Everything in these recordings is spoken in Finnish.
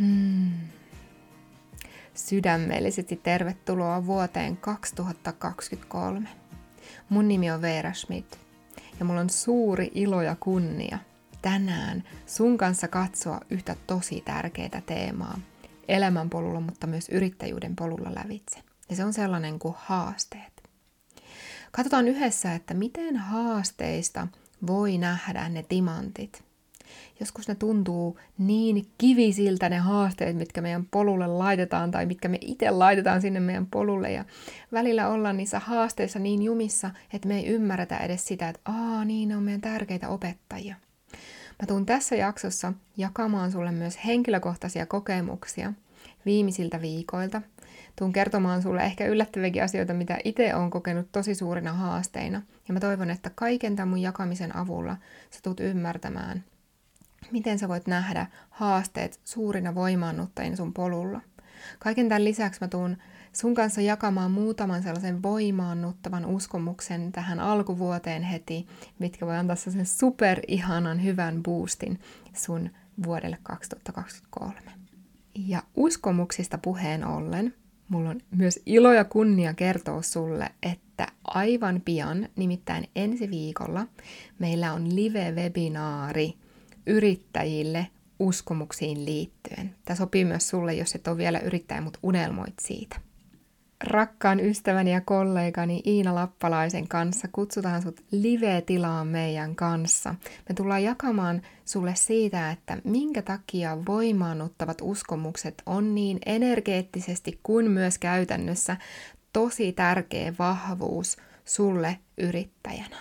Hmm. Sydämellisesti tervetuloa vuoteen 2023. Mun nimi on Veera Schmidt ja mulla on suuri ilo ja kunnia tänään sun kanssa katsoa yhtä tosi tärkeää teemaa elämänpolulla, mutta myös yrittäjyyden polulla lävitse. Ja se on sellainen kuin haasteet. Katsotaan yhdessä, että miten haasteista voi nähdä ne timantit – joskus ne tuntuu niin kivisiltä ne haasteet, mitkä meidän polulle laitetaan tai mitkä me itse laitetaan sinne meidän polulle. Ja välillä ollaan niissä haasteissa niin jumissa, että me ei ymmärretä edes sitä, että aa niin, ne on meidän tärkeitä opettajia. Mä tuun tässä jaksossa jakamaan sulle myös henkilökohtaisia kokemuksia viimeisiltä viikoilta. Tuun kertomaan sulle ehkä yllättäviäkin asioita, mitä itse olen kokenut tosi suurina haasteina. Ja mä toivon, että kaiken tämän mun jakamisen avulla sä tulet ymmärtämään, miten sä voit nähdä haasteet suurina voimaannuttajina sun polulla. Kaiken tämän lisäksi mä tuun sun kanssa jakamaan muutaman sellaisen voimaannuttavan uskomuksen tähän alkuvuoteen heti, mitkä voi antaa sen super ihanan hyvän boostin sun vuodelle 2023. Ja uskomuksista puheen ollen, mulla on myös ilo ja kunnia kertoa sulle, että aivan pian, nimittäin ensi viikolla, meillä on live-webinaari – yrittäjille uskomuksiin liittyen. Tämä sopii myös sulle, jos et ole vielä yrittäjä, mutta unelmoit siitä. Rakkaan ystäväni ja kollegani Iina Lappalaisen kanssa kutsutaan sut live-tilaan meidän kanssa. Me tullaan jakamaan sulle siitä, että minkä takia voimaannuttavat uskomukset on niin energeettisesti kuin myös käytännössä tosi tärkeä vahvuus sulle yrittäjänä.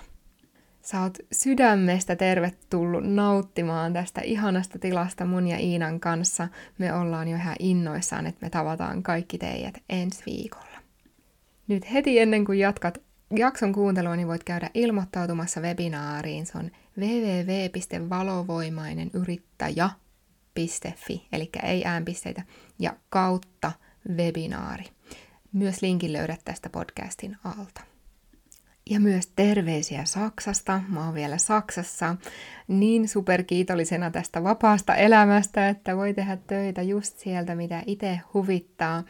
Sä oot sydämestä tervetullut nauttimaan tästä ihanasta tilasta mun ja Iinan kanssa. Me ollaan jo ihan innoissaan, että me tavataan kaikki teidät ensi viikolla. Nyt heti ennen kuin jatkat jakson kuuntelua, niin voit käydä ilmoittautumassa webinaariin. Se on www.valovaimainen.yrittäjä.fi, eli ei äänpisteitä, ja kautta webinaari. Myös linkin löydät tästä podcastin alta. Ja myös terveisiä Saksasta. Mä oon vielä Saksassa niin superkiitollisena tästä vapaasta elämästä, että voi tehdä töitä just sieltä, mitä itse huvittaa.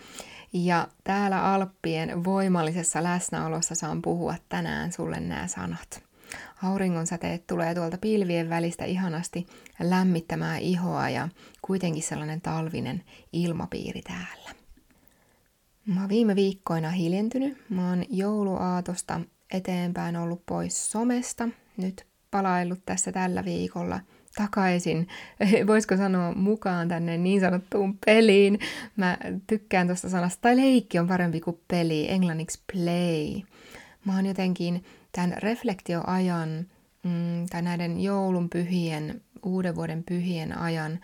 Ja täällä Alppien voimallisessa läsnäolossa saan puhua tänään sulle nämä sanat. Auringon säteet tulee tuolta pilvien välistä ihanasti lämmittämään ihoa ja kuitenkin sellainen talvinen ilmapiiri täällä. Mä oon viime viikkoina hiljentynyt. Mä oon jouluaatosta eteenpäin ollut pois somesta, nyt palaillut tässä tällä viikolla takaisin, voisiko sanoa mukaan tänne niin sanottuun peliin. Mä tykkään tuosta sanasta, tai leikki on parempi kuin peli, englanniksi play. Mä oon jotenkin tämän reflektioajan mm, tai näiden joulun pyhien, uuden vuoden pyhien ajan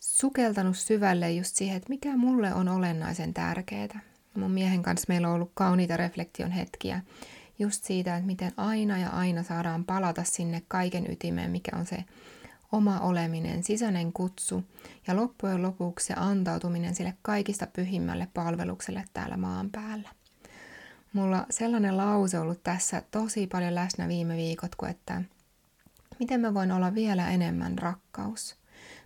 sukeltanut syvälle just siihen, että mikä mulle on olennaisen tärkeää. Mun miehen kanssa meillä on ollut kauniita reflektion hetkiä just siitä, että miten aina ja aina saadaan palata sinne kaiken ytimeen, mikä on se oma oleminen, sisäinen kutsu ja loppujen lopuksi se antautuminen sille kaikista pyhimmälle palvelukselle täällä maan päällä. Mulla sellainen lause ollut tässä tosi paljon läsnä viime viikot, kuin että miten mä voin olla vielä enemmän rakkaus.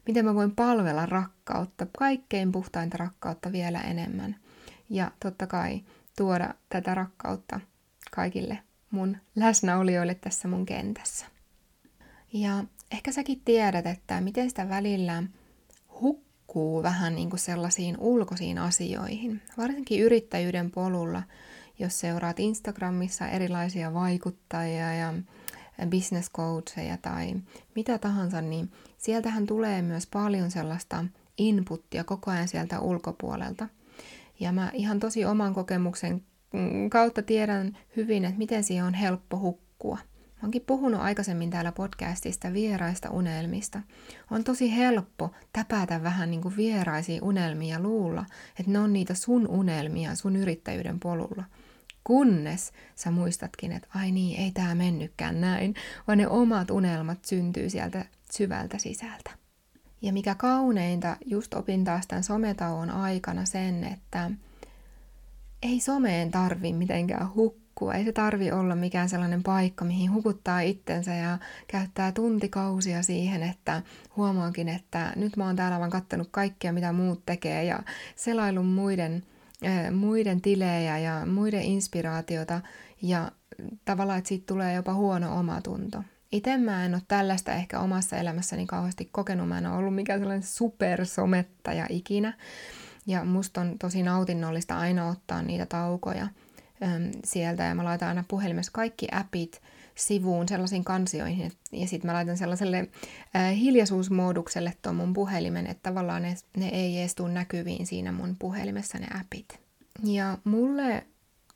Miten mä voin palvella rakkautta, kaikkein puhtainta rakkautta vielä enemmän. Ja totta kai tuoda tätä rakkautta – kaikille mun läsnäolijoille tässä mun kentässä. Ja ehkä säkin tiedät, että miten sitä välillä hukkuu vähän niin kuin sellaisiin ulkoisiin asioihin, varsinkin yrittäjyyden polulla, jos seuraat Instagramissa erilaisia vaikuttajia ja business coacheja tai mitä tahansa, niin sieltähän tulee myös paljon sellaista inputtia koko ajan sieltä ulkopuolelta. Ja mä ihan tosi oman kokemuksen kautta tiedän hyvin, että miten siihen on helppo hukkua. Mä oonkin puhunut aikaisemmin täällä podcastista vieraista unelmista. On tosi helppo täpätä vähän niin kuin vieraisia unelmia luulla, että ne on niitä sun unelmia sun yrittäjyyden polulla. Kunnes sä muistatkin, että ai niin, ei tää mennykään näin, vaan ne omat unelmat syntyy sieltä syvältä sisältä. Ja mikä kauneinta, just opin taas tämän sometauon aikana sen, että ei someen tarvi mitenkään hukkua. Ei se tarvi olla mikään sellainen paikka, mihin hukuttaa itsensä ja käyttää tuntikausia siihen, että huomaankin, että nyt mä oon täällä vaan kattanut kaikkea, mitä muut tekee ja selailun muiden, äh, muiden tilejä ja muiden inspiraatiota ja tavallaan, että siitä tulee jopa huono omatunto. Itse mä en ole tällaista ehkä omassa elämässäni kauheasti kokenut. Mä en ole ollut mikään sellainen supersomettaja ikinä. Ja musta on tosi nautinnollista aina ottaa niitä taukoja äm, sieltä. Ja mä laitan aina puhelimessa kaikki appit sivuun sellaisiin kansioihin. Ja sitten mä laitan sellaiselle äh, hiljaisuusmoodukselle tuon mun puhelimen, että tavallaan ne, ne ei edes tule näkyviin siinä mun puhelimessa ne appit. Ja mulle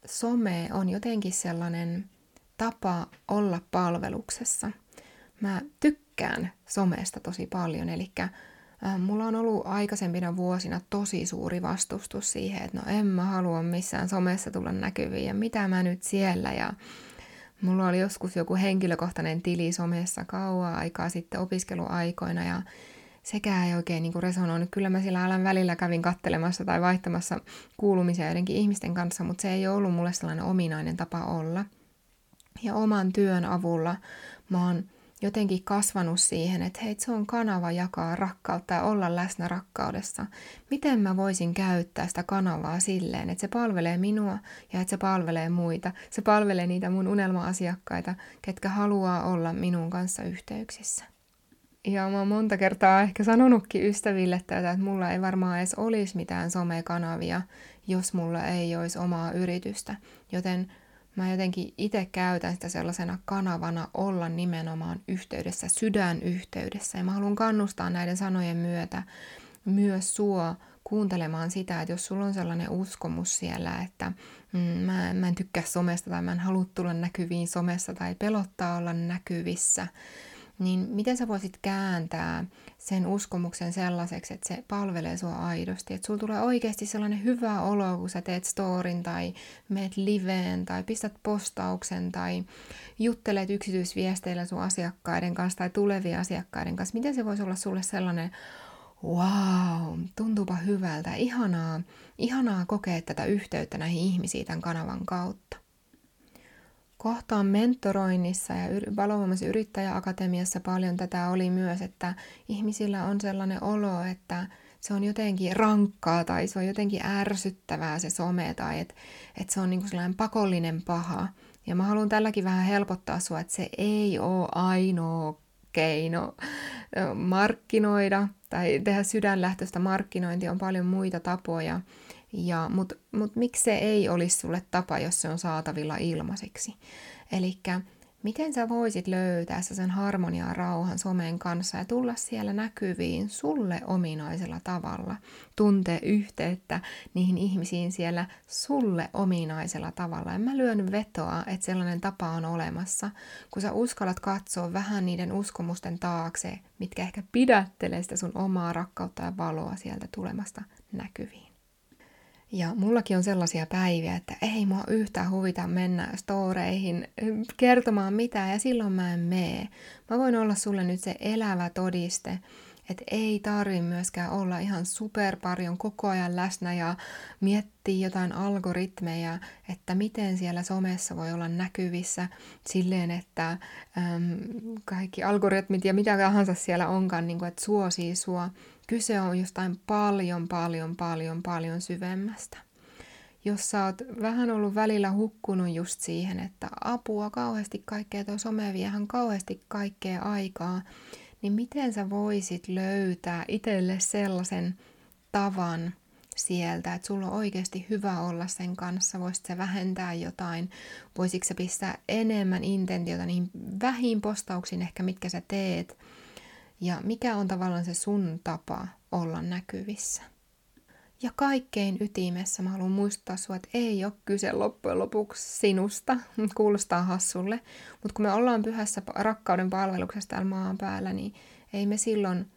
some on jotenkin sellainen tapa olla palveluksessa. Mä tykkään somesta tosi paljon, eli mulla on ollut aikaisempina vuosina tosi suuri vastustus siihen, että no en mä halua missään somessa tulla näkyviin ja mitä mä nyt siellä ja Mulla oli joskus joku henkilökohtainen tili somessa kauan aikaa sitten opiskeluaikoina ja sekään ei oikein niin resonoinut. Kyllä mä sillä alan välillä kävin kattelemassa tai vaihtamassa kuulumisia joidenkin ihmisten kanssa, mutta se ei ollut mulle sellainen ominainen tapa olla. Ja oman työn avulla mä oon jotenkin kasvanut siihen, että hei, se on kanava jakaa rakkautta ja olla läsnä rakkaudessa. Miten mä voisin käyttää sitä kanavaa silleen, että se palvelee minua ja että se palvelee muita. Se palvelee niitä mun unelma-asiakkaita, ketkä haluaa olla minun kanssa yhteyksissä. Ja mä oon monta kertaa ehkä sanonutkin ystäville tätä, että mulla ei varmaan edes olisi mitään somekanavia, jos mulla ei olisi omaa yritystä. Joten mä jotenkin itse käytän sitä sellaisena kanavana olla nimenomaan yhteydessä, sydänyhteydessä. Ja mä haluan kannustaa näiden sanojen myötä myös sua kuuntelemaan sitä, että jos sulla on sellainen uskomus siellä, että mm, mä, mä en tykkää somesta tai mä en halua tulla näkyviin somessa tai pelottaa olla näkyvissä, niin miten sä voisit kääntää sen uskomuksen sellaiseksi, että se palvelee sua aidosti, että sulla tulee oikeasti sellainen hyvä olo, kun sä teet storin tai meet liveen tai pistät postauksen tai juttelet yksityisviesteillä sun asiakkaiden kanssa tai tulevien asiakkaiden kanssa. Miten se voisi olla sulle sellainen, wow, tuntuupa hyvältä, ihanaa, ihanaa kokea tätä yhteyttä näihin ihmisiin tämän kanavan kautta kohtaan mentoroinnissa ja valovoimaisen yrittäjäakatemiassa paljon tätä oli myös, että ihmisillä on sellainen olo, että se on jotenkin rankkaa tai se on jotenkin ärsyttävää se some tai että, että se on niin kuin sellainen pakollinen paha. Ja mä haluan tälläkin vähän helpottaa sua, että se ei ole ainoa keino markkinoida tai tehdä sydänlähtöistä markkinointia, on paljon muita tapoja. Ja, Mutta mut miksi se ei olisi sulle tapa, jos se on saatavilla ilmaiseksi? Eli miten sä voisit löytää sen harmoniaa rauhan somen kanssa ja tulla siellä näkyviin sulle ominaisella tavalla, tuntee yhteyttä niihin ihmisiin siellä sulle ominaisella tavalla. Ja mä lyön vetoa, että sellainen tapa on olemassa, kun sä uskallat katsoa vähän niiden uskomusten taakse, mitkä ehkä pidättelee sitä sun omaa rakkautta ja valoa sieltä tulemasta näkyviin. Ja mullakin on sellaisia päiviä, että ei mua yhtään huvita mennä storeihin kertomaan mitään ja silloin mä en mee. Mä voin olla sulle nyt se elävä todiste, että ei tarvi myöskään olla ihan super paljon koko ajan läsnä ja miettiä jotain algoritmeja, että miten siellä somessa voi olla näkyvissä silleen, että äm, kaikki algoritmit ja mitä tahansa siellä onkaan, niin kuin, että suosii sua Kyse on jostain paljon, paljon, paljon, paljon syvemmästä. Jos sä oot vähän ollut välillä hukkunut just siihen, että apua kauheasti kaikkea, tuo some viehän kauheasti kaikkea aikaa, niin miten sä voisit löytää itselle sellaisen tavan sieltä, että sulla on oikeasti hyvä olla sen kanssa, voisit sä vähentää jotain, voisitko sä pistää enemmän intentiota niihin vähin postauksiin ehkä, mitkä sä teet, ja mikä on tavallaan se sun tapa olla näkyvissä. Ja kaikkein ytimessä mä haluan muistuttaa sua, että ei ole kyse loppujen lopuksi sinusta, kuulostaa hassulle, mutta kun me ollaan pyhässä rakkauden palveluksessa täällä maan päällä, niin ei me silloin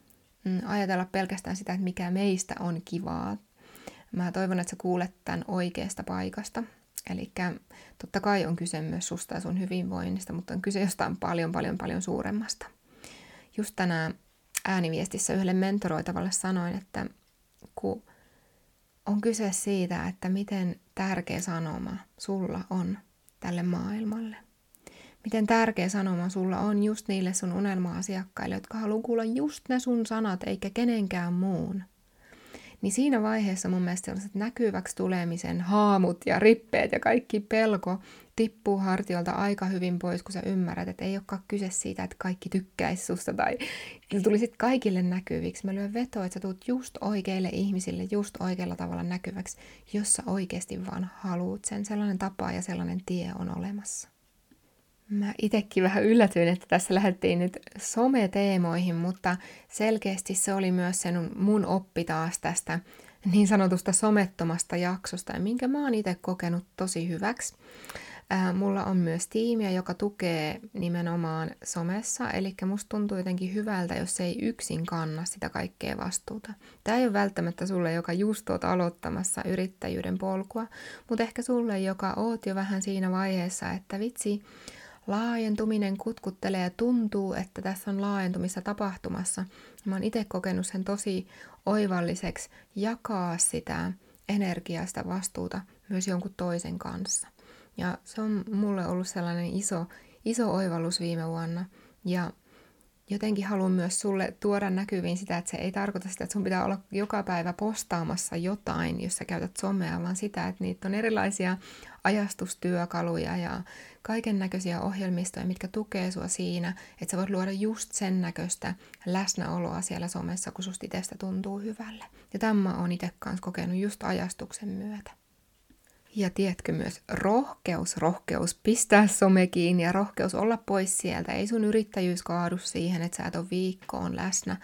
mm, ajatella pelkästään sitä, että mikä meistä on kivaa. Mä toivon, että sä kuulet tämän oikeasta paikasta. Eli totta kai on kyse myös susta ja sun hyvinvoinnista, mutta on kyse jostain paljon, paljon, paljon suuremmasta just tänään ääniviestissä yhdelle mentoroitavalle sanoin, että kun on kyse siitä, että miten tärkeä sanoma sulla on tälle maailmalle. Miten tärkeä sanoma sulla on just niille sun unelma-asiakkaille, jotka haluaa kuulla just ne sun sanat eikä kenenkään muun. Niin siinä vaiheessa mun mielestä sellaiset näkyväksi tulemisen haamut ja rippeet ja kaikki pelko tippuu hartiolta aika hyvin pois, kun sä ymmärrät, että ei olekaan kyse siitä, että kaikki tykkäisi susta tai se tulisit kaikille näkyviksi. Mä lyön vetoa, että sä tulet just oikeille ihmisille just oikealla tavalla näkyväksi, jos sä oikeasti vaan haluut sen. Sellainen tapa ja sellainen tie on olemassa. Mä itsekin vähän yllätyin, että tässä lähdettiin nyt someteemoihin, mutta selkeästi se oli myös sen mun oppi taas tästä niin sanotusta somettomasta jaksosta, ja minkä mä oon itse kokenut tosi hyväksi. Mulla on myös tiimiä, joka tukee nimenomaan somessa, eli musta tuntuu jotenkin hyvältä, jos ei yksin kanna sitä kaikkea vastuuta. Tämä ei ole välttämättä sulle, joka just oot aloittamassa yrittäjyyden polkua, mutta ehkä sulle, joka oot jo vähän siinä vaiheessa, että vitsi, laajentuminen kutkuttelee ja tuntuu, että tässä on laajentumista tapahtumassa. Mä oon itse kokenut sen tosi oivalliseksi jakaa sitä energiaa, sitä vastuuta myös jonkun toisen kanssa. Ja se on mulle ollut sellainen iso, iso oivallus viime vuonna. Ja jotenkin haluan myös sulle tuoda näkyviin sitä, että se ei tarkoita sitä, että sun pitää olla joka päivä postaamassa jotain, jos sä käytät somea, vaan sitä, että niitä on erilaisia ajastustyökaluja ja kaiken näköisiä ohjelmistoja, mitkä tukee sua siinä, että sä voit luoda just sen näköistä läsnäoloa siellä somessa, kun susta itsestä tuntuu hyvälle. Ja tämä on itse kanssa kokenut just ajastuksen myötä. Ja tiedätkö myös rohkeus, rohkeus pistää some kiinni ja rohkeus olla pois sieltä. Ei sun yrittäjyys kaadu siihen, että sä et ole viikkoon läsnä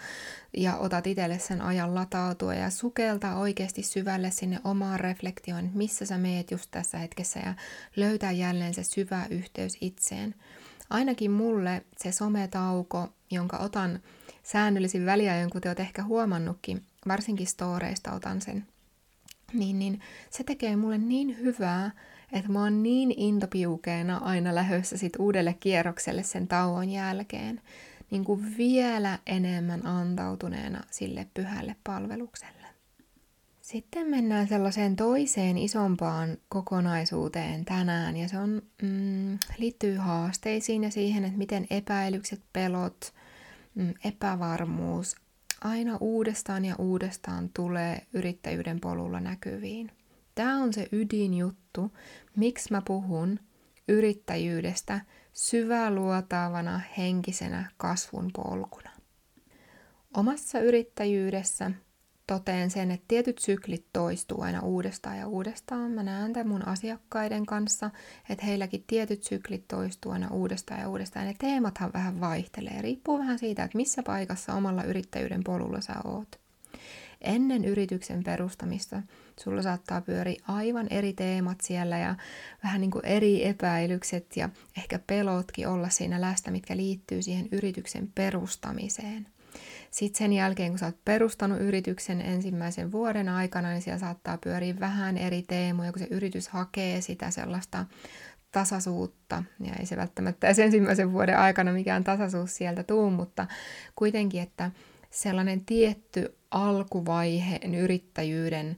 ja otat itselle sen ajan latautua ja sukeltaa oikeasti syvälle sinne omaan reflektioon, missä sä meet just tässä hetkessä ja löytää jälleen se syvä yhteys itseen. Ainakin mulle se sometauko, jonka otan säännöllisin väliajoin, kuten oot ehkä huomannutkin, varsinkin storeista otan sen niin, niin se tekee mulle niin hyvää, että mä oon niin intopiukeena aina lähössä sit uudelle kierrokselle sen tauon jälkeen, niin kuin vielä enemmän antautuneena sille pyhälle palvelukselle. Sitten mennään sellaiseen toiseen isompaan kokonaisuuteen tänään, ja se on, mm, liittyy haasteisiin ja siihen, että miten epäilykset, pelot, mm, epävarmuus aina uudestaan ja uudestaan tulee yrittäjyyden polulla näkyviin. Tämä on se ydinjuttu, miksi mä puhun yrittäjyydestä syväluotaavana henkisenä kasvun polkuna. Omassa yrittäjyydessä toteen sen, että tietyt syklit toistuu aina uudestaan ja uudestaan. Mä näen tämän mun asiakkaiden kanssa, että heilläkin tietyt syklit toistuu aina uudestaan ja uudestaan. Ja teemathan vähän vaihtelee. Riippuu vähän siitä, että missä paikassa omalla yrittäjyyden polulla sä oot. Ennen yrityksen perustamista sulla saattaa pyöriä aivan eri teemat siellä ja vähän niin kuin eri epäilykset ja ehkä pelotkin olla siinä läsnä, mitkä liittyy siihen yrityksen perustamiseen. Sitten sen jälkeen, kun sä oot perustanut yrityksen ensimmäisen vuoden aikana, niin siellä saattaa pyöriä vähän eri teemoja, kun se yritys hakee sitä sellaista tasaisuutta. Ja ei se välttämättä edes ensimmäisen vuoden aikana mikään tasaisuus sieltä tuu, mutta kuitenkin, että sellainen tietty alkuvaiheen yrittäjyyden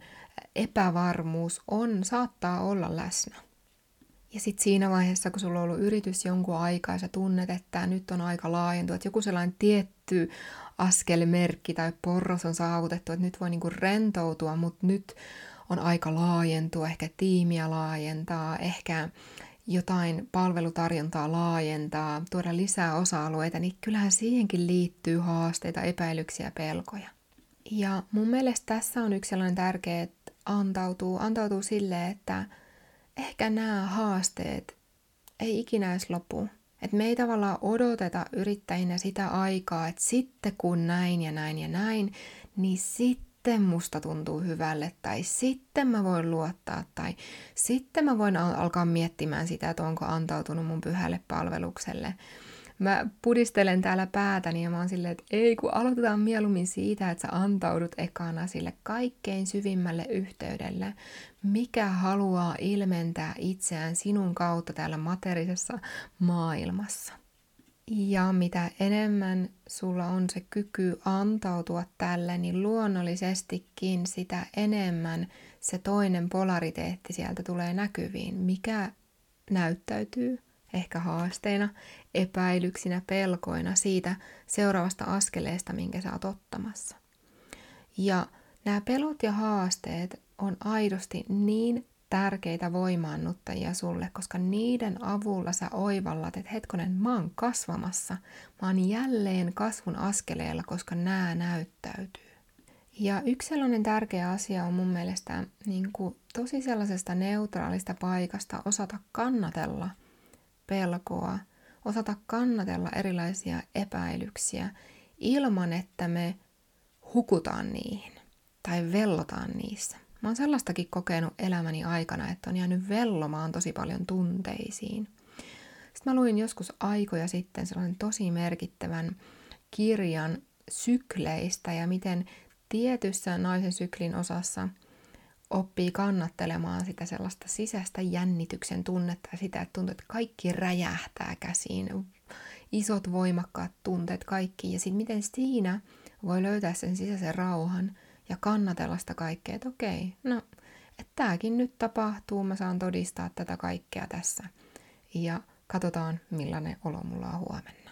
epävarmuus on, saattaa olla läsnä. Ja sitten siinä vaiheessa, kun sulla on ollut yritys jonkun aikaa ja sä tunnet, että nyt on aika laajentua, että joku sellainen tietty askelmerkki tai porras on saavutettu, että nyt voi niinku rentoutua, mutta nyt on aika laajentua, ehkä tiimiä laajentaa, ehkä jotain palvelutarjontaa laajentaa, tuoda lisää osa-alueita, niin kyllähän siihenkin liittyy haasteita, epäilyksiä ja pelkoja. Ja mun mielestä tässä on yksi sellainen tärkeä, että antautuu, antautuu sille, että ehkä nämä haasteet ei ikinä edes lopu. Et me ei tavallaan odoteta yrittäjinä sitä aikaa, että sitten kun näin ja näin ja näin, niin sitten musta tuntuu hyvälle, tai sitten mä voin luottaa, tai sitten mä voin alkaa miettimään sitä, että onko antautunut mun pyhälle palvelukselle. Mä pudistelen täällä päätäni ja mä oon silleen, että ei kun aloitetaan mieluummin siitä, että sä antaudut ekana sille kaikkein syvimmälle yhteydelle, mikä haluaa ilmentää itseään sinun kautta täällä materisessa maailmassa. Ja mitä enemmän sulla on se kyky antautua tälle, niin luonnollisestikin sitä enemmän se toinen polariteetti sieltä tulee näkyviin, mikä näyttäytyy ehkä haasteina, epäilyksinä, pelkoina siitä seuraavasta askeleesta, minkä sä oot ottamassa. Ja nämä pelot ja haasteet on aidosti niin tärkeitä voimaannuttajia sulle, koska niiden avulla sä oivallat, että hetkonen, mä oon kasvamassa, mä oon jälleen kasvun askeleella, koska nämä näyttäytyy. Ja yksi sellainen tärkeä asia on mun mielestä niin kuin tosi sellaisesta neutraalista paikasta osata kannatella pelkoa, osata kannatella erilaisia epäilyksiä ilman, että me hukutaan niihin tai vellotaan niissä. Mä oon sellaistakin kokenut elämäni aikana, että on jäänyt vellomaan tosi paljon tunteisiin. Sitten mä luin joskus aikoja sitten sellainen tosi merkittävän kirjan sykleistä ja miten tietyssä naisen syklin osassa oppii kannattelemaan sitä sellaista sisäistä jännityksen tunnetta ja sitä, että tuntuu, että kaikki räjähtää käsiin, isot voimakkaat tunteet kaikki ja sitten miten siinä voi löytää sen sisäisen rauhan ja kannatella sitä kaikkea, että okei, no, että tämäkin nyt tapahtuu, mä saan todistaa tätä kaikkea tässä ja katsotaan millainen olo mulla on huomenna.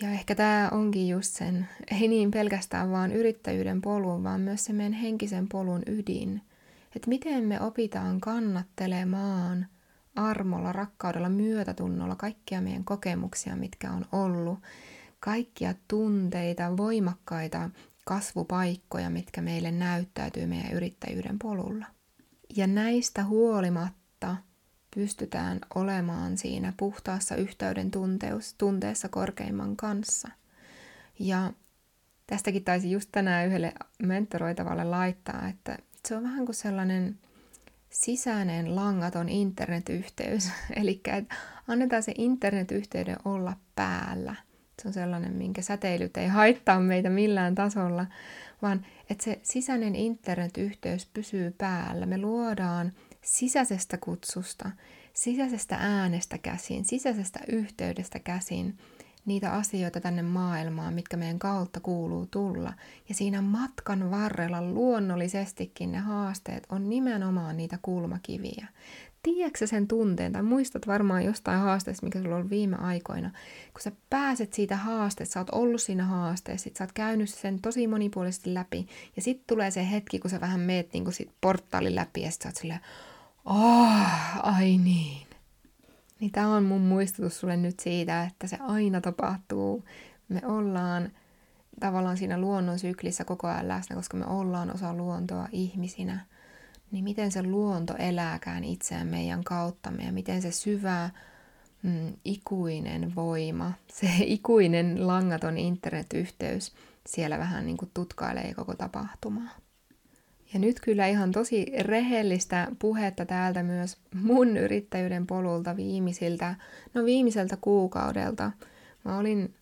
Ja ehkä tämä onkin just sen, ei niin pelkästään vaan yrittäjyyden polun, vaan myös se meidän henkisen polun ydin. Että miten me opitaan kannattelemaan armolla, rakkaudella, myötätunnolla kaikkia meidän kokemuksia, mitkä on ollut, kaikkia tunteita, voimakkaita kasvupaikkoja, mitkä meille näyttäytyy meidän yrittäjyyden polulla. Ja näistä huolimatta – pystytään olemaan siinä puhtaassa yhteyden tunteus, tunteessa korkeimman kanssa. Ja tästäkin taisi just tänään yhdelle mentoroitavalle laittaa, että se on vähän kuin sellainen sisäinen langaton internetyhteys. Eli annetaan se internetyhteyden olla päällä. Se on sellainen, minkä säteilyt ei haittaa meitä millään tasolla, vaan että se sisäinen internetyhteys pysyy päällä. Me luodaan sisäisestä kutsusta, sisäisestä äänestä käsin, sisäisestä yhteydestä käsin niitä asioita tänne maailmaan, mitkä meidän kautta kuuluu tulla. Ja siinä matkan varrella luonnollisestikin ne haasteet on nimenomaan niitä kulmakiviä. Tiedätkö sen tunteen, tai muistat varmaan jostain haasteesta, mikä sulla on viime aikoina, kun sä pääset siitä haasteesta, sä oot ollut siinä haasteessa, sit sä oot käynyt sen tosi monipuolisesti läpi, ja sitten tulee se hetki, kun sä vähän meet niin sit portaalin läpi, ja sit sä oot silleen, Oh, ai niin. Niin tämä on mun muistutus sulle nyt siitä, että se aina tapahtuu. Me ollaan tavallaan siinä luonnon syklissä koko ajan läsnä, koska me ollaan osa luontoa ihmisinä. Niin miten se luonto elääkään itseään meidän kauttamme ja miten se syvä, mm, ikuinen voima, se ikuinen langaton internetyhteys siellä vähän niin kuin tutkailee koko tapahtumaa. Ja nyt kyllä ihan tosi rehellistä puhetta täältä myös mun yrittäjyyden polulta viimeisiltä, no viimeiseltä kuukaudelta. Mä olin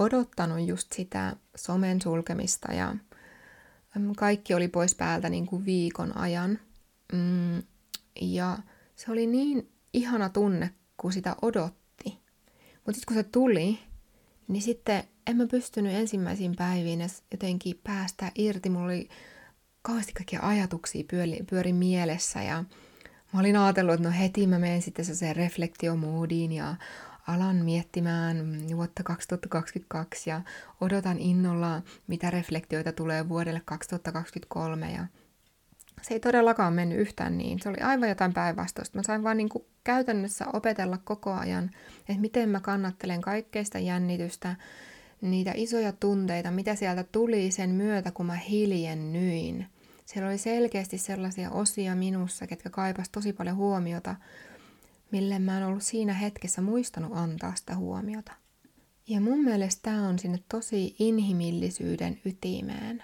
odottanut just sitä somen sulkemista ja kaikki oli pois päältä niin kuin viikon ajan. Mm, ja se oli niin ihana tunne, kun sitä odotti. Mutta sitten kun se tuli, niin sitten en mä pystynyt ensimmäisiin päiviin jotenkin päästä irti. Mulla oli kauheasti kaikkia ajatuksia pyöri, pyöri mielessä ja mä olin ajatellut, että no heti mä menen sitten se reflektiomoodiin ja alan miettimään vuotta 2022 ja odotan innolla, mitä reflektioita tulee vuodelle 2023 ja se ei todellakaan mennyt yhtään niin. Se oli aivan jotain päinvastoista. Mä sain vaan niin kuin käytännössä opetella koko ajan, että miten mä kannattelen kaikkeista jännitystä, niitä isoja tunteita, mitä sieltä tuli sen myötä, kun mä hiljennyin. Siellä oli selkeästi sellaisia osia minussa, ketkä kaipas tosi paljon huomiota, mille mä en ollut siinä hetkessä muistanut antaa sitä huomiota. Ja mun mielestä tämä on sinne tosi inhimillisyyden ytimeen.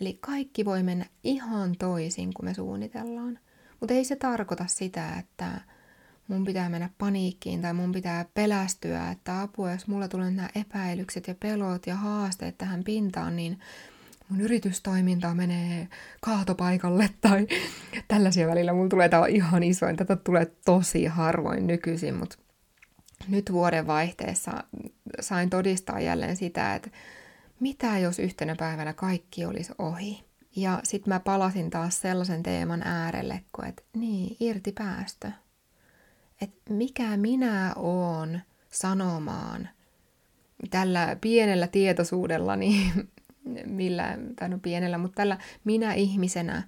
Eli kaikki voi mennä ihan toisin kuin me suunnitellaan. Mutta ei se tarkoita sitä, että mun pitää mennä paniikkiin tai mun pitää pelästyä, että apua, jos mulla tulee nämä epäilykset ja pelot ja haasteet tähän pintaan, niin mun yritystoiminta menee kaatopaikalle tai tällaisia välillä. Mulla tulee tämä ihan isoin, tätä tulee tosi harvoin nykyisin, mutta nyt vuoden vaihteessa sain todistaa jälleen sitä, että mitä jos yhtenä päivänä kaikki olisi ohi. Ja sitten mä palasin taas sellaisen teeman äärelle, että niin, irti päästö että mikä minä oon sanomaan tällä pienellä tietoisuudellani, millä, tai no pienellä, mutta tällä minä ihmisenä,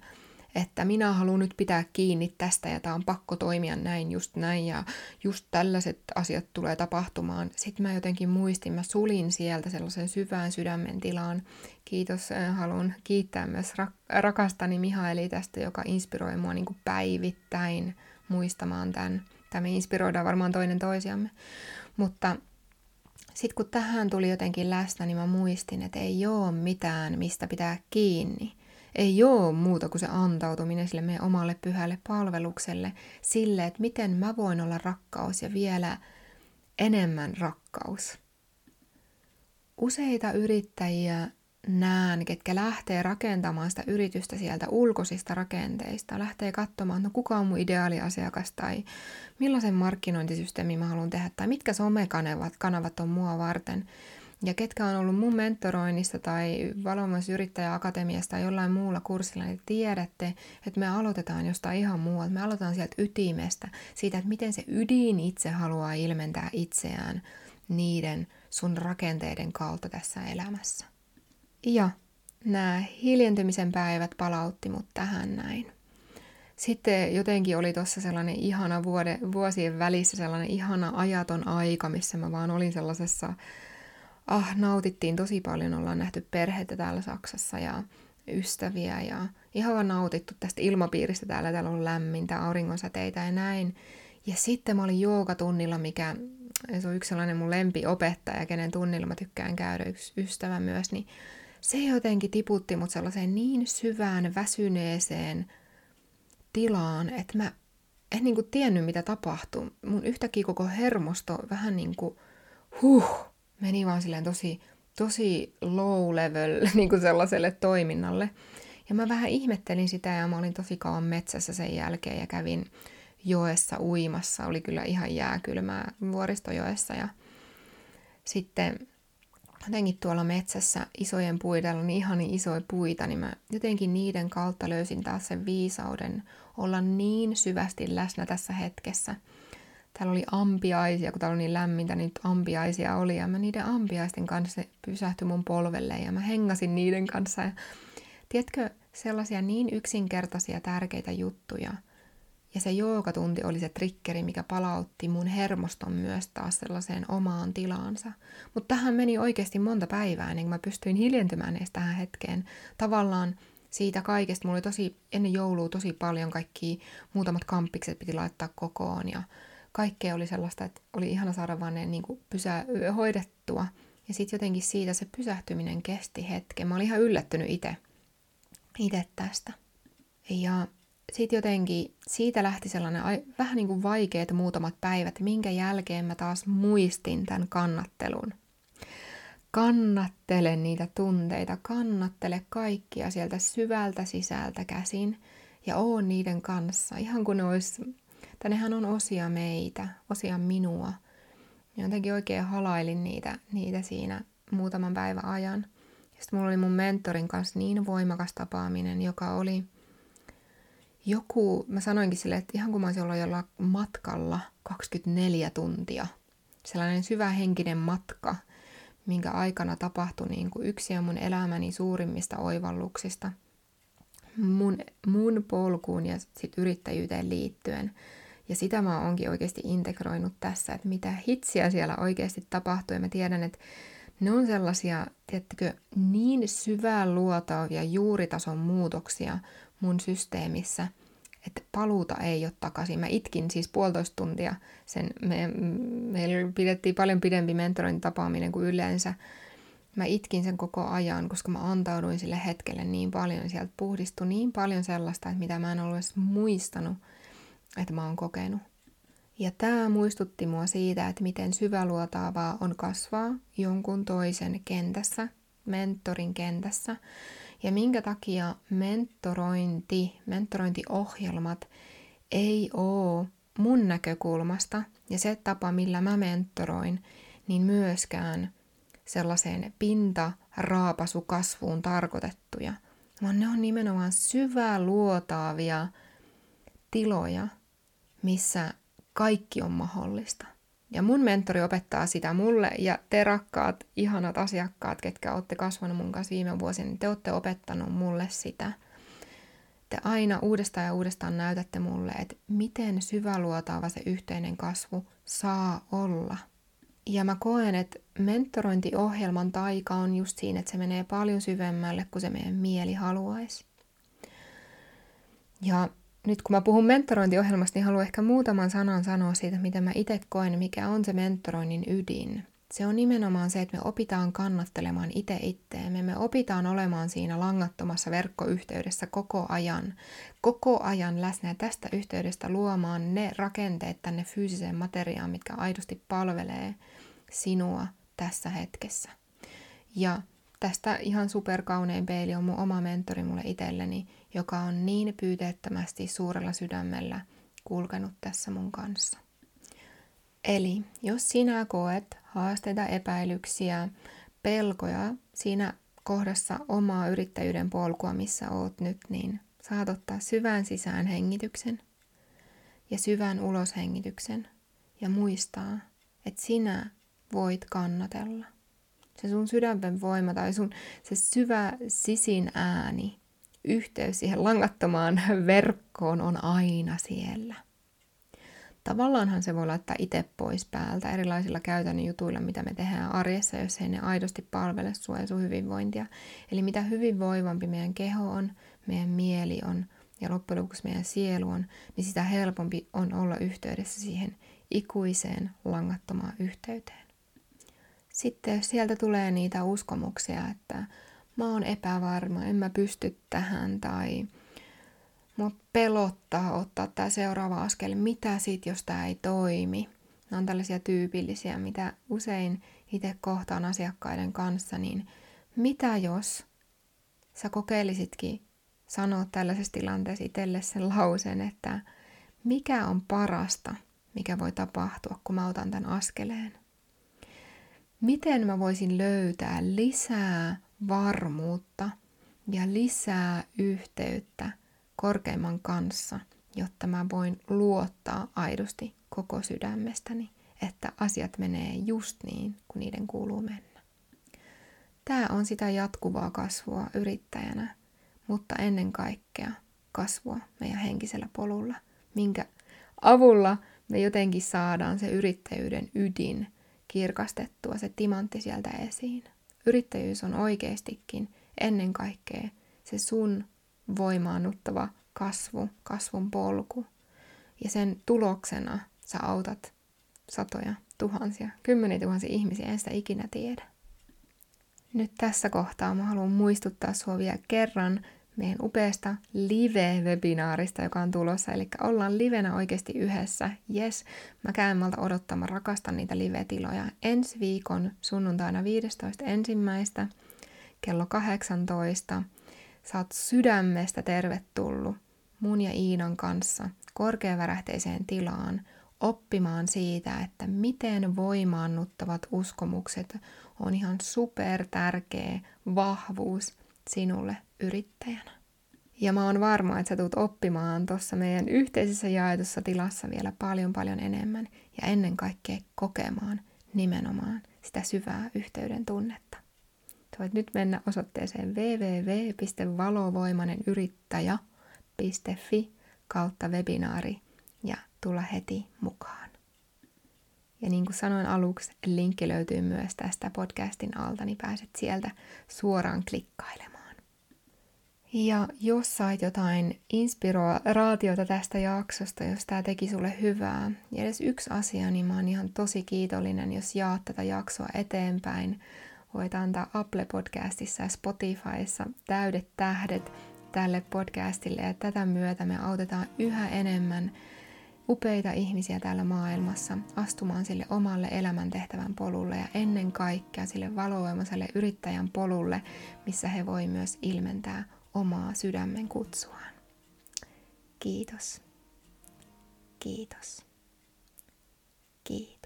että minä haluan nyt pitää kiinni tästä ja tämä on pakko toimia näin, just näin ja just tällaiset asiat tulee tapahtumaan. Sitten mä jotenkin muistin, mä sulin sieltä sellaisen syvään sydämen tilaan. Kiitos, äh, haluan kiittää myös rak- rakastani Mihaeli tästä, joka inspiroi mua niin päivittäin muistamaan tämän. Tämä me inspiroidaan varmaan toinen toisiamme. Mutta sitten kun tähän tuli jotenkin läsnä, niin mä muistin, että ei ole mitään, mistä pitää kiinni ei ole muuta kuin se antautuminen sille meidän omalle pyhälle palvelukselle, sille, että miten mä voin olla rakkaus ja vielä enemmän rakkaus. Useita yrittäjiä näen, ketkä lähtee rakentamaan sitä yritystä sieltä ulkoisista rakenteista, lähtee katsomaan, no kuka on mun ideaaliasiakas tai millaisen markkinointisysteemin mä haluan tehdä tai mitkä somekanavat kanavat on mua varten. Ja ketkä on ollut mun mentoroinnissa tai Yrittäjä-akatemiasta tai jollain muulla kurssilla, niin tiedätte, että me aloitetaan jostain ihan muualta. Me aloitetaan sieltä ytimestä, siitä, että miten se ydin itse haluaa ilmentää itseään niiden sun rakenteiden kautta tässä elämässä. Ja nämä hiljentymisen päivät palautti mut tähän näin. Sitten jotenkin oli tuossa sellainen ihana vuode, vuosien välissä sellainen ihana ajaton aika, missä mä vaan olin sellaisessa ah, nautittiin tosi paljon, ollaan nähty perheitä täällä Saksassa ja ystäviä ja ihan vaan nautittu tästä ilmapiiristä täällä, täällä on lämmintä, auringonsäteitä ja näin. Ja sitten mä olin joogatunnilla, mikä se on yksi sellainen mun lempiopettaja, kenen tunnilla mä tykkään käydä, yksi ystävä myös, niin se jotenkin tiputti mut sellaiseen niin syvään, väsyneeseen tilaan, että mä en niin kuin tiennyt, mitä tapahtuu. Mun yhtäkkiä koko hermosto vähän niin kuin, huh, meni vaan silleen tosi, tosi low level niin kuin sellaiselle toiminnalle. Ja mä vähän ihmettelin sitä ja mä olin tosi kauan metsässä sen jälkeen ja kävin joessa uimassa. Oli kyllä ihan jääkylmää vuoristojoessa ja sitten jotenkin tuolla metsässä isojen puidella, niin ihan niin isoja puita, niin mä jotenkin niiden kautta löysin taas sen viisauden olla niin syvästi läsnä tässä hetkessä – täällä oli ampiaisia, kun täällä oli niin lämmintä, niin ampiaisia oli. Ja mä niiden ampiaisten kanssa pysähtyi mun polvelle ja mä hengasin niiden kanssa. Ja, tiedätkö, sellaisia niin yksinkertaisia tärkeitä juttuja. Ja se joogatunti oli se trikkeri, mikä palautti mun hermoston myös taas sellaiseen omaan tilaansa. Mutta tähän meni oikeasti monta päivää, niin mä pystyin hiljentymään edes tähän hetkeen. Tavallaan siitä kaikesta, mulla oli tosi, ennen joulua tosi paljon kaikki muutamat kamppikset piti laittaa kokoon ja kaikkea oli sellaista, että oli ihana saada vaan ne niin pysä, hoidettua. Ja sitten jotenkin siitä se pysähtyminen kesti hetken. Mä olin ihan yllättynyt itse tästä. Ja sitten jotenkin siitä lähti sellainen vähän niin kuin vaikeat muutamat päivät, minkä jälkeen mä taas muistin tämän kannattelun. Kannattele niitä tunteita, kannattele kaikkia sieltä syvältä sisältä käsin ja oon niiden kanssa, ihan kuin ne olisi tai nehän on osia meitä, osia minua. Ja jotenkin oikein halailin niitä, niitä siinä muutaman päivän ajan. Ja sitten mulla oli mun mentorin kanssa niin voimakas tapaaminen, joka oli joku, mä sanoinkin sille, että ihan kuin mä olisin ollut jollain matkalla 24 tuntia. Sellainen syvä henkinen matka, minkä aikana tapahtui niin kuin yksi ja mun elämäni suurimmista oivalluksista mun, mun polkuun ja sit yrittäjyyteen liittyen. Ja sitä mä oonkin oikeasti integroinut tässä, että mitä hitsiä siellä oikeasti tapahtuu. Ja mä tiedän, että ne on sellaisia, tiettäkö, niin syvään luotaavia juuritason muutoksia mun systeemissä, että paluuta ei ole takaisin. Mä itkin siis puolitoista tuntia. Sen, me, meillä pidettiin paljon pidempi mentorointitapaaminen kuin yleensä. Mä itkin sen koko ajan, koska mä antauduin sille hetkelle niin paljon. Sieltä puhdistui niin paljon sellaista, että mitä mä en ollut edes muistanut – että mä oon kokenut. Ja tämä muistutti mua siitä, että miten syväluotaavaa on kasvaa jonkun toisen kentässä, mentorin kentässä, ja minkä takia mentorointi, mentorointiohjelmat ei ole mun näkökulmasta ja se tapa, millä mä mentoroin, niin myöskään sellaiseen pinta raapasukasvuun tarkoitettuja, vaan ne on nimenomaan syväluotaavia tiloja, missä kaikki on mahdollista. Ja mun mentori opettaa sitä mulle ja te rakkaat, ihanat asiakkaat, ketkä olette kasvanut mun kanssa viime vuosina, niin te olette opettanut mulle sitä. Te aina uudestaan ja uudestaan näytätte mulle, että miten syväluotaava se yhteinen kasvu saa olla. Ja mä koen, että mentorointiohjelman taika on just siinä, että se menee paljon syvemmälle kuin se meidän mieli haluaisi. Ja nyt kun mä puhun mentorointiohjelmasta, niin haluan ehkä muutaman sanan sanoa siitä, mitä mä itse koen, mikä on se mentoroinnin ydin. Se on nimenomaan se, että me opitaan kannattelemaan itse itteemme. Me opitaan olemaan siinä langattomassa verkkoyhteydessä koko ajan, koko ajan läsnä ja tästä yhteydestä luomaan ne rakenteet tänne fyysiseen materiaan, mitkä aidosti palvelee sinua tässä hetkessä. Ja tästä ihan superkaunein peili on mun oma mentori mulle itselleni, joka on niin pyyteettömästi suurella sydämellä kulkenut tässä mun kanssa. Eli jos sinä koet haasteita, epäilyksiä, pelkoja siinä kohdassa omaa yrittäjyyden polkua, missä oot nyt, niin saat ottaa syvän sisään hengityksen ja syvän uloshengityksen ja muistaa, että sinä voit kannatella. Se sun sydämen voima tai sun se syvä sisin ääni, yhteys siihen langattomaan verkkoon on aina siellä. Tavallaanhan se voi laittaa itse pois päältä erilaisilla käytännön jutuilla, mitä me tehdään arjessa, jos ei ne aidosti palvele sua ja sun hyvinvointia. Eli mitä hyvinvoivampi meidän keho on, meidän mieli on ja loppujen lopuksi meidän sielu on, niin sitä helpompi on olla yhteydessä siihen ikuiseen langattomaan yhteyteen. Sitten jos sieltä tulee niitä uskomuksia, että mä oon epävarma, en mä pysty tähän tai mua pelottaa ottaa tämä seuraava askel, mitä sit, jos tämä ei toimi. Nämä on tällaisia tyypillisiä, mitä usein itse kohtaan asiakkaiden kanssa, niin mitä jos sä kokeilisitkin sanoa tällaisessa tilanteessa itselle sen lauseen, että mikä on parasta, mikä voi tapahtua, kun mä otan tämän askeleen. Miten mä voisin löytää lisää varmuutta ja lisää yhteyttä korkeimman kanssa, jotta mä voin luottaa aidosti koko sydämestäni, että asiat menee just niin, kuin niiden kuuluu mennä. Tämä on sitä jatkuvaa kasvua yrittäjänä, mutta ennen kaikkea kasvua meidän henkisellä polulla, minkä avulla me jotenkin saadaan se yrittäjyyden ydin kirkastettua, se timantti sieltä esiin. Yrittäjyys on oikeastikin ennen kaikkea se sun voimaannuttava kasvu, kasvun polku. Ja sen tuloksena sä autat satoja, tuhansia, kymmeniä tuhansia ihmisiä, en sitä ikinä tiedä. Nyt tässä kohtaa mä haluan muistuttaa sua vielä kerran meidän upeasta live-webinaarista, joka on tulossa. Eli ollaan livenä oikeasti yhdessä. Yes, mä käyn malta odottamaan, rakastan niitä live-tiloja. Ensi viikon sunnuntaina 15. ensimmäistä kello 18. Saat sydämestä tervetullut mun ja Iinan kanssa korkeavärähteiseen tilaan oppimaan siitä, että miten voimaannuttavat uskomukset on ihan super tärkeä vahvuus sinulle yrittäjänä. Ja mä oon varma, että sä tulet oppimaan tuossa meidän yhteisessä jaetussa tilassa vielä paljon paljon enemmän ja ennen kaikkea kokemaan nimenomaan sitä syvää yhteyden tunnetta. Sä voit nyt mennä osoitteeseen www.valovoimainenyrittäjä.fi kautta webinaari ja tulla heti mukaan. Ja niin kuin sanoin aluksi, linkki löytyy myös tästä podcastin alta, niin pääset sieltä suoraan klikkailemaan. Ja jos sait jotain inspiraatiota tästä jaksosta, jos tämä teki sulle hyvää, ja edes yksi asia, niin mä oon ihan tosi kiitollinen, jos jaat tätä jaksoa eteenpäin. Voit antaa Apple Podcastissa ja Spotifyssa täydet tähdet tälle podcastille, ja tätä myötä me autetaan yhä enemmän upeita ihmisiä täällä maailmassa astumaan sille omalle elämäntehtävän polulle ja ennen kaikkea sille valovoimaiselle yrittäjän polulle, missä he voi myös ilmentää omaa sydämen kutsuaan. Kiitos. Kiitos. Kiitos.